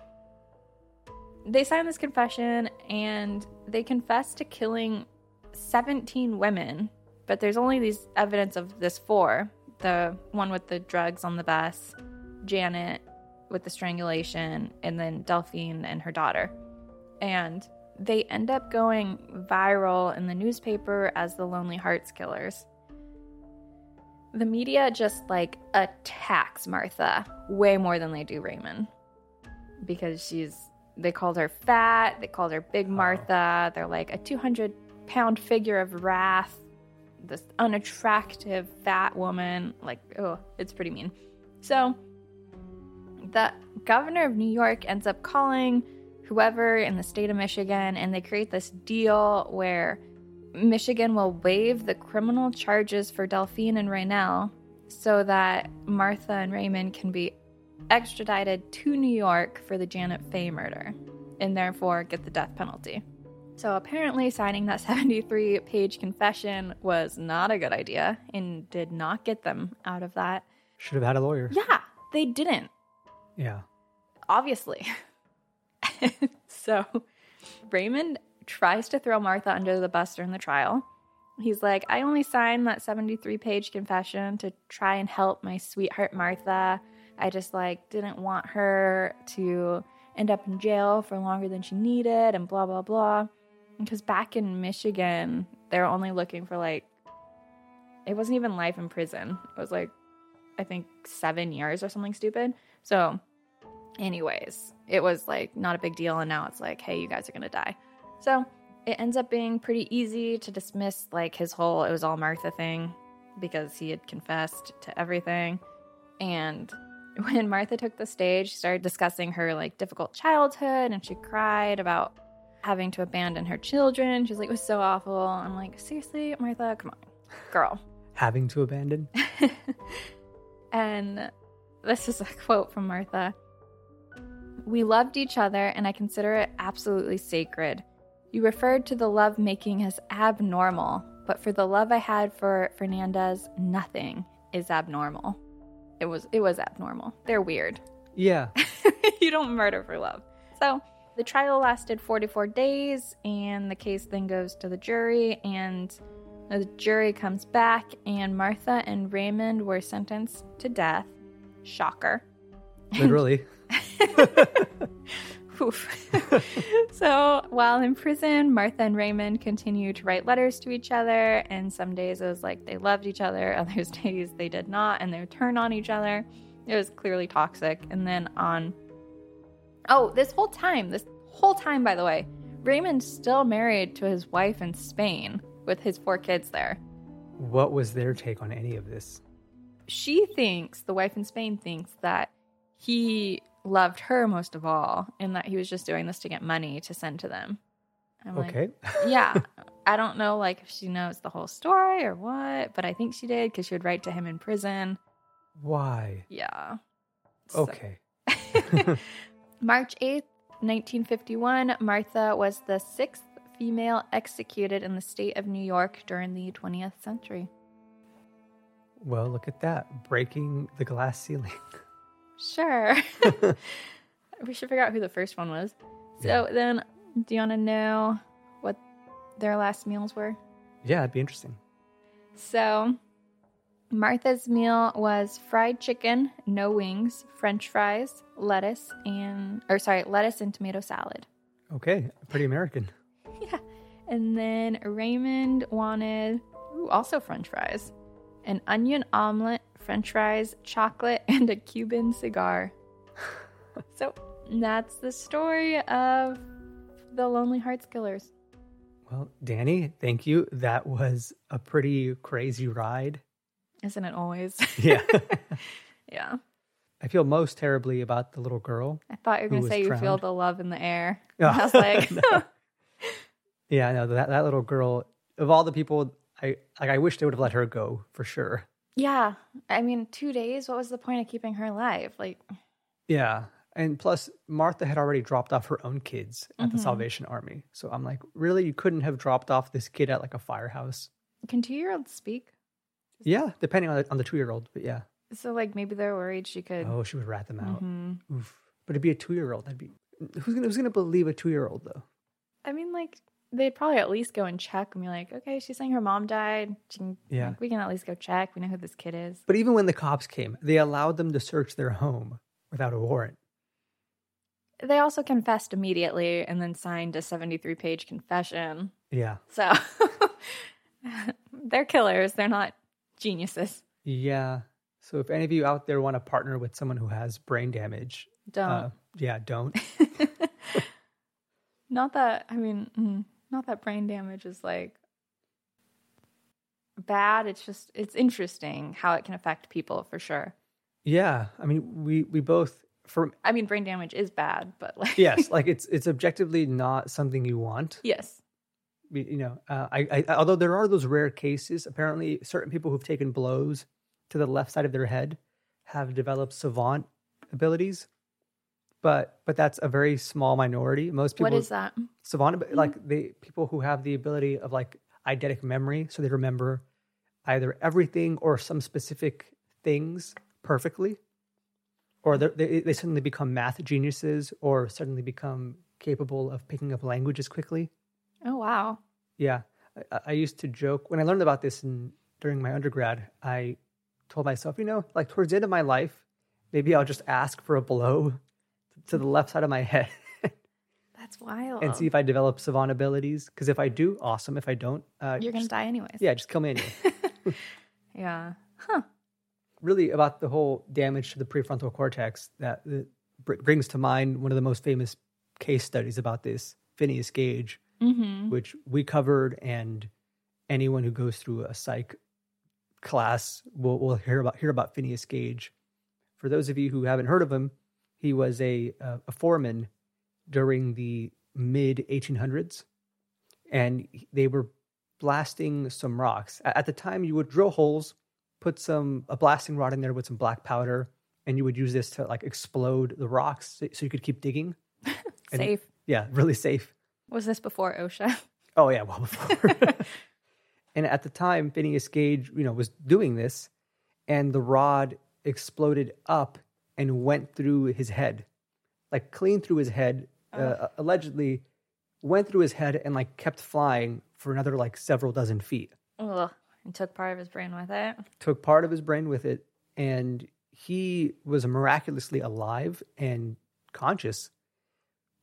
they sign this confession and they confess to killing 17 women, but there's only these evidence of this four the one with the drugs on the bus, Janet with the strangulation, and then Delphine and her daughter. And they end up going viral in the newspaper as the Lonely Hearts Killers. The media just like attacks Martha way more than they do Raymond because she's they called her fat they called her big martha they're like a 200 pound figure of wrath this unattractive fat woman like oh it's pretty mean so the governor of new york ends up calling whoever in the state of michigan and they create this deal where michigan will waive the criminal charges for delphine and rainelle so that martha and raymond can be extradited to New York for the Janet Fay murder and therefore get the death penalty. So apparently, signing that 73 page confession was not a good idea and did not get them out of that. Should have had a lawyer. Yeah, they didn't, Yeah. obviously. so Raymond tries to throw Martha under the bus during the trial. He's like, I only signed that 73 page confession to try and help my sweetheart Martha. I just like didn't want her to end up in jail for longer than she needed and blah blah blah. Because back in Michigan, they're only looking for like it wasn't even life in prison. It was like I think 7 years or something stupid. So anyways, it was like not a big deal and now it's like, hey, you guys are going to die. So, it ends up being pretty easy to dismiss like his whole it was all Martha thing because he had confessed to everything. And when Martha took the stage, she started discussing her like difficult childhood and she cried about having to abandon her children. She's like, it was so awful. I'm like, seriously, Martha, come on, girl. Having to abandon? and this is a quote from Martha We loved each other, and I consider it absolutely sacred. You referred to the love making as abnormal, but for the love I had for Fernandez, nothing is abnormal. It was it was abnormal. They're weird. Yeah. you don't murder for love. So the trial lasted 44 days, and the case then goes to the jury, and the jury comes back, and Martha and Raymond were sentenced to death. Shocker. Literally. So while in prison, Martha and Raymond continued to write letters to each other, and some days it was like they loved each other, others days they did not, and they would turn on each other. It was clearly toxic. And then on, oh, this whole time, this whole time, by the way, Raymond's still married to his wife in Spain with his four kids there. What was their take on any of this? She thinks, the wife in Spain thinks that he loved her most of all and that he was just doing this to get money to send to them. I'm okay. Like, yeah. I don't know like if she knows the whole story or what, but I think she did because she would write to him in prison. Why? Yeah. Okay. So- March 8th, 1951, Martha was the sixth female executed in the state of New York during the 20th century. Well, look at that. Breaking the glass ceiling. Sure. we should figure out who the first one was. So then, do you want to know what their last meals were? yeah, it'd be interesting. So, Martha's meal was fried chicken, no wings, french fries, lettuce, and, or sorry, lettuce and tomato salad. Okay. Pretty American. Yeah. And then Raymond wanted ooh, also french fries, an onion omelet, french fries, chocolate, and a Cuban cigar. so that's the story of the Lonely Hearts Killers. Well, Danny, thank you. That was a pretty crazy ride. Isn't it always? Yeah. yeah. I feel most terribly about the little girl. I thought you were going to say you feel the love in the air. No. I was like, Yeah, I know that that little girl. Of all the people, I like. I wish they would have let her go for sure. yeah. I mean, two days. What was the point of keeping her alive? Like, Yeah, and plus Martha had already dropped off her own kids at the Mhm. Salvation Army. So I'm like, really, you couldn't have dropped off this kid at like a firehouse? can two year olds speak? Yeah, depending on the, on the two year old, but yeah. So, like, maybe they're worried she could. Oh, she would rat them out. Mhm. Oof. But it'd be a two year old. That'd be who's gonna who's gonna believe a two year old though? I mean, like, they'd probably at least go and check and be like, okay, she's saying her mom died. She can, Yeah. like, we can at least go check. We know who this kid is. But even when the cops came, they allowed them to search their home without a warrant. They also confessed immediately and then signed a 73 page confession. Yeah. So they're killers. They're not geniuses. Yeah. So if any of you out there want to partner with someone who has brain damage, Don't. uh, yeah, don't. not that, I mean, mm, not that brain damage is like bad. It's just, it's interesting how it can affect people for sure. yeah. I mean, we we both for I mean, brain damage is bad, but like, yes, like it's it's objectively not something you want. yes. You know, uh, I, I although there are those rare cases, apparently certain people who've taken blows to the left side of their head have developed savant abilities. But but that's a very small minority. Most people What is that? savant abi- like the people who have the ability of like eidetic memory so they remember either everything or some specific things perfectly or they, they suddenly become math geniuses or suddenly become capable of picking up languages quickly Oh wow. Yeah, I, I used to joke when I learned about this in, during my undergrad. I told myself, you know, like towards the end of my life, maybe I'll just ask for a blow to the left side of my head That's wild. and see if I develop savant abilities. Because if I do, awesome. If I don't, uh, You're gonna just- die anyways. Yeah, just kill me anyway. Yeah. Huh. Really about the whole damage to the prefrontal cortex that that brings to mind one of the most famous case studies about this, Phineas Gage, Mm-hmm. which we covered, and anyone who goes through a psych class will, will hear about hear about Phineas Gage. For those of you who haven't heard of him, he was a a, a foreman during the mid 1800s, and they were blasting some rocks. At the time, you would drill holes, put some a blasting rod in there with some black powder, and you would use this to like explode the rocks so, so you could keep digging. And- Safe. Yeah, really safe. Was this before OSHA? Oh yeah, well before. and at the time, Phineas Gage, you know, was doing this, and the rod exploded up and went through his head, like clean through his head. Uh, allegedly, went through his head and like kept flying for another like several dozen feet. Ugh. And took part of his brain with it. Took part of his brain with it, and he was miraculously alive and conscious,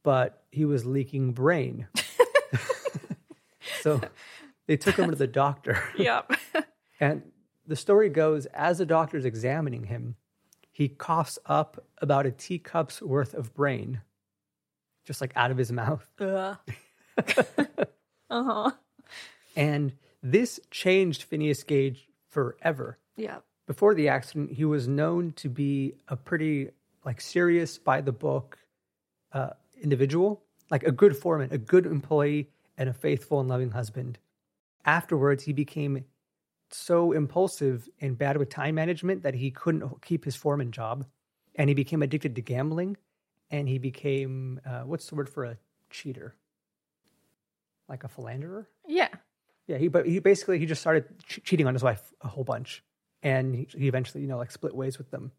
but he was leaking brain. so they took him to the doctor. Yep. And the story goes as the doctor's examining him, he coughs up about a teacup's worth of brain, just like out of his mouth. Uh-huh. And this changed Phineas Gage forever. Yep. Before the accident, he was known to be a pretty like serious by the book uh, individual, like a good foreman, a good employee, and a faithful and loving husband. Afterwards, he became so impulsive and bad with time management that he couldn't keep his foreman job, and he became addicted to gambling, and he became uh, what's the word for a cheater? Like a philanderer? Yeah. Yeah, he but he basically he just started ch- cheating on his wife a whole bunch, and he, he eventually you know like split ways with them.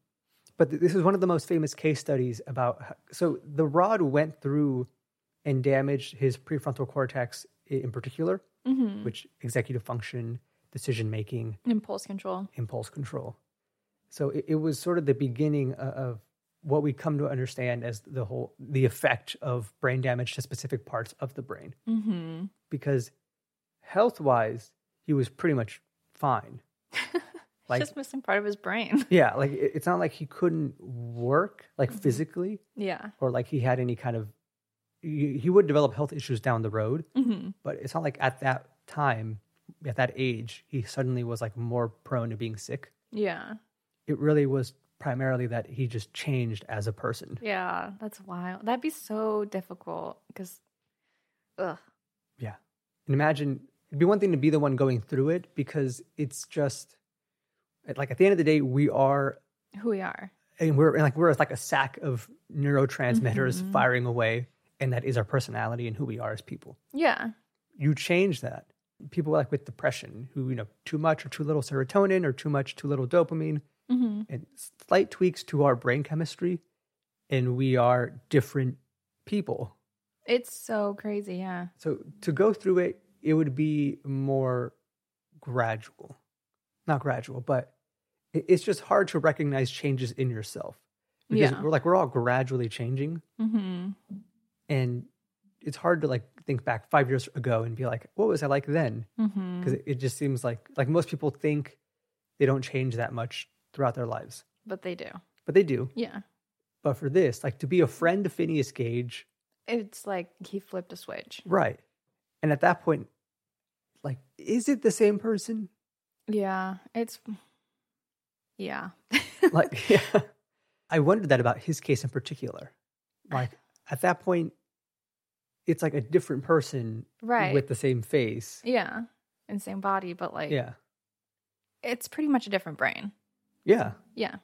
But this is one of the most famous case studies about how, so the rod went through and damaged his prefrontal cortex in particular, Mm-hmm. which executive function, decision making, Impulse control. impulse control. So it, it was sort of the beginning of, what we come to understand as the whole the effect of brain damage to specific parts of the brain Mm-hmm. because health wise, he was pretty much fine. Like, Just missing part of his brain. yeah, like it- it's not like he couldn't work like physically Yeah. or like he had any kind of, he, he would develop health issues down the road, Mm-hmm. but it's not like at that time, at that age, he suddenly was like more prone to being sick. Yeah. It really was primarily that he just changed as a person. Yeah. That's wild. That'd be so difficult because, ugh. Yeah. And imagine it'd be one thing to be the one going through it because it's just like at the end of the day, we are Who we are. and we're like we're like a sack of neurotransmitters firing away and that is our personality and who we are as people Yeah. you change that people like with depression who you know too much or too little serotonin or too much too little dopamine Mm-hmm. and slight tweaks to our brain chemistry and we are different people It's so crazy. Yeah. so to go through it it would be more gradual not gradual but it's just hard to recognize changes in yourself because Yeah. we're like we're all gradually changing Mm-hmm. and it's hard to like think back five years ago and be like what was i like then Mm-hmm. because it, it just seems like like most people think they don't change that much throughout their lives But they do. but they do Yeah. but for this like to be a friend to phineas gage It's like he flipped a switch. right and at that point like is it the same person Yeah. It's, yeah. like yeah i wondered that about his case in particular like at that point it's like a different person Right. with the same face yeah. And same body, but like, yeah it's pretty much a different brain. yeah Yeah.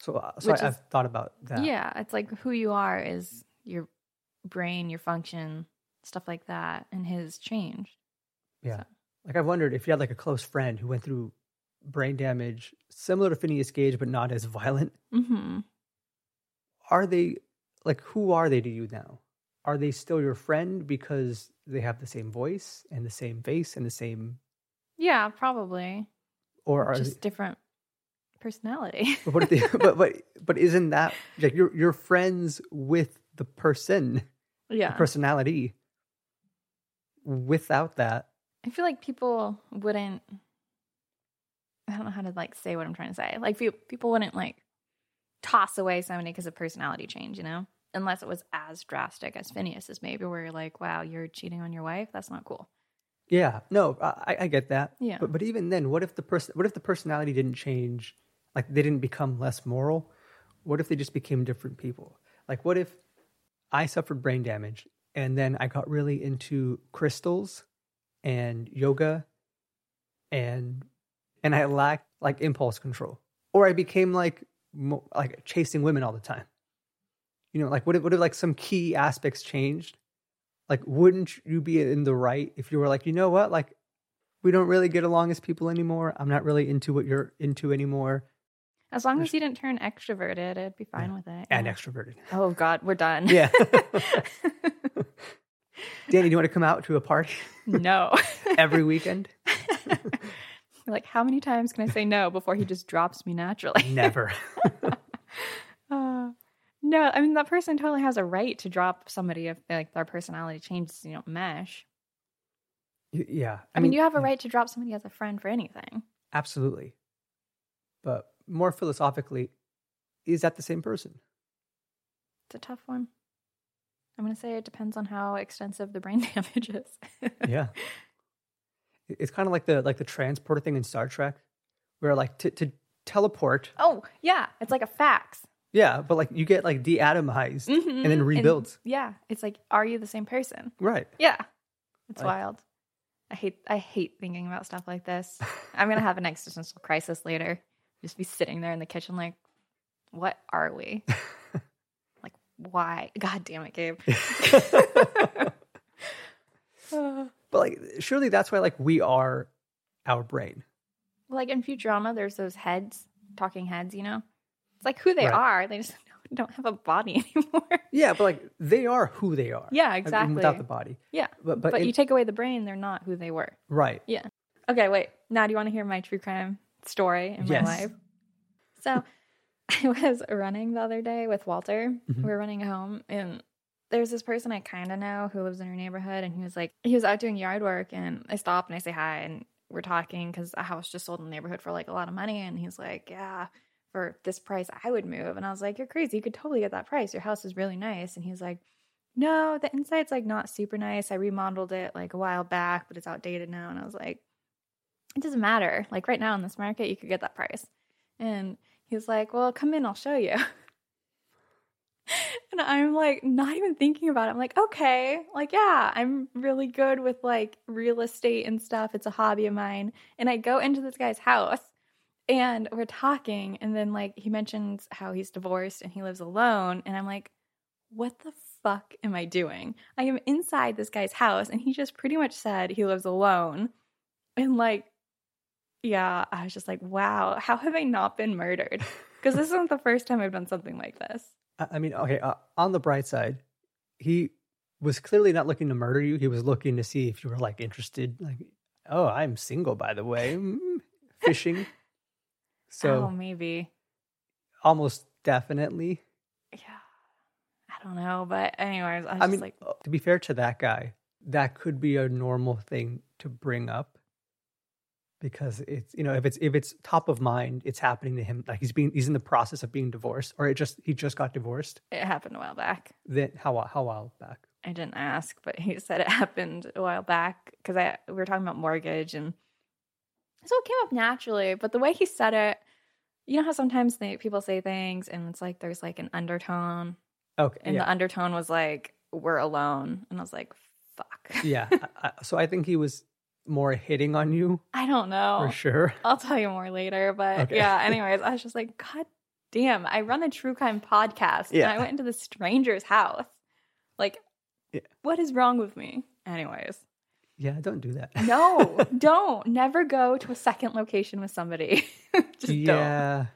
so, uh, so Which I, i've thought about that Yeah. It's like who you are is your brain, your function, stuff like that. And his changed. Yeah. Like I've wondered if you had like a close friend who went through brain damage similar to Phineas Gage but not as violent, Mm-hmm. are they like who are they to you now? are they still your friend because they have the same voice and the same face and the same Yeah, probably. or are Just different personality. But what they, but but but isn't that like you're you're friends with the person, yeah. the personality? Without that, I feel like people wouldn't. I don't know how to like say what I'm trying to say. Like pe- people wouldn't like toss away somebody because of personality change, you know, unless it was as drastic as Phineas's, maybe where you're like, "Wow, you're cheating on your wife. That's not cool." yeah, no, I, I get that. Yeah. but but even then, what if the person, what if the personality didn't change? Like they didn't become less moral. What if they just became different people? Like what if I suffered brain damage and then I got really into crystals and yoga and and I lacked like impulse control, or I became like mo- like chasing women all the time. You know, like what if what if like some key aspects changed? Like, wouldn't you be in the right if you were like, you know what, like we don't really get along as people anymore. I'm not really into what you're into anymore, As long as you didn't turn extroverted, I'd be fine with it. and yeah. extroverted. Oh God, we're done. Yeah. Danny, do you want to come out to a party no. every weekend? Like, how many times can I say no before he just drops me naturally? Never. Uh, no, I mean that person totally has a right to drop somebody if like their personality changes, you know, mesh. Yeah. I, mean, you have a right to drop somebody as a friend for anything. Absolutely. But more philosophically, is that the same person? It's a tough one. I'm gonna say it depends on how extensive the brain damage is. yeah. It- It's kind of like the like the transporter thing in Star Trek, where like to, to teleport, oh yeah, it's like a fax. yeah, but like you get like deatomized and then Mhm. rebuilt. yeah, it's like, are you the same person? right. Yeah, it's Like- wild. I hate I hate thinking about stuff like this. I'm gonna have an existential crisis later. Just be sitting there in the kitchen, like, what are we? like, why? God damn it, Gabe. Like surely that's why like we are our brain. like in Futurama, there's those heads, talking heads. You know, it's like who they Right. are. They just don't have a body anymore. Yeah, but like they are who they are. Yeah, I mean, exactly. without the body. yeah, But but, but, in- you take away the brain, they're not who they were. right. Yeah. Okay, wait. Now, do you want to hear my true crime story in Yes. my life? So, I was running the other day with Walter. Mhm. We were running home, and there's this person I kind of know who lives in our neighborhood, and he was like, he was out doing yard work, and I stop and I say hi, and we're talking because a house just sold in the neighborhood for like a lot of money, and he's like, yeah. For this price, I would move. And I was like, You're crazy. You could totally get that price. Your house is really nice. And he's like, No, the inside's like not super nice. I remodeled it like a while back, but it's outdated now. And I was like, it doesn't matter. Like right now in this market, you could get that price. And he was like, Well, come in, I'll show you. and I'm like, not even thinking about it. I'm like, okay, like, yeah, I'm really good with like real estate and stuff. It's a hobby of mine. And I go into this guy's house and we're talking. And then like he mentions how he's divorced and he lives alone. And I'm like, what the fuck am I doing? I am inside this guy's house and he just pretty much said he lives alone. And like, yeah, I was just like, wow, how have I not been murdered? Because this isn't the first time I've done something like this. I mean, okay, uh, on the bright side, he was clearly not looking to murder you. He was looking to see if you were like interested. Like, oh, I'm single, by the way, Mm, fishing. So oh, maybe. almost definitely. Yeah. I don't know. But, anyways, I was I just mean, like, uh, to be fair to that guy, that could be a normal thing to bring up because it's you know if it's if it's top of mind, it's happening to him. Like he's being he's in the process of being divorced, or it just he just got divorced. it happened a while back. Then how how while back? I didn't ask, but he said it happened a while back because I we were talking about mortgage and so it came up naturally. But the way he said it, you know how sometimes they, people say things and it's like there's like an undertone, Okay, and yeah. the undertone was like we're alone, and I was like, fuck. yeah. I, I- so I think he was more hitting on you I don't know. for sure. I'll tell you more later. But Okay. yeah, anyways, I was just like, God damn, I run a true crime podcast Yeah. and I went into the stranger's house. Like, Yeah. what is wrong with me? Anyways, Yeah, don't do that. no, don't. Never go to a second location with somebody. just don't.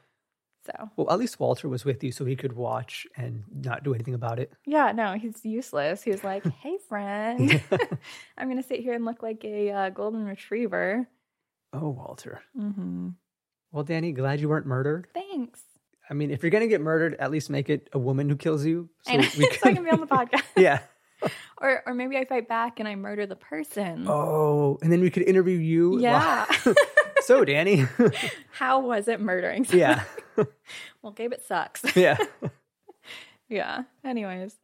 So Well, at least Walter was with you so he could watch and not do anything about it. yeah, no, he's useless. He was like, "Hey, friend, I'm gonna sit here and look like a uh, golden retriever." Oh, Walter. Mm-hmm. Well, Danny, glad you weren't murdered. Thanks. I mean, if you're gonna get murdered, at least make it a woman who kills you. I know, so I can be on the podcast. yeah. Or or maybe I fight back and I murder the person. Oh, and then we could interview you. yeah. So, Danny. How was it murdering? someone? yeah. well, Gabe, it sucks. Yeah. yeah. Anyways,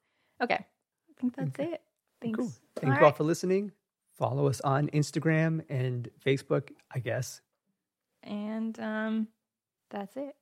okay. I think that's it. Thanks. Cool. Thank you all for listening. Follow us on Instagram and Facebook, I guess. And um, that's it.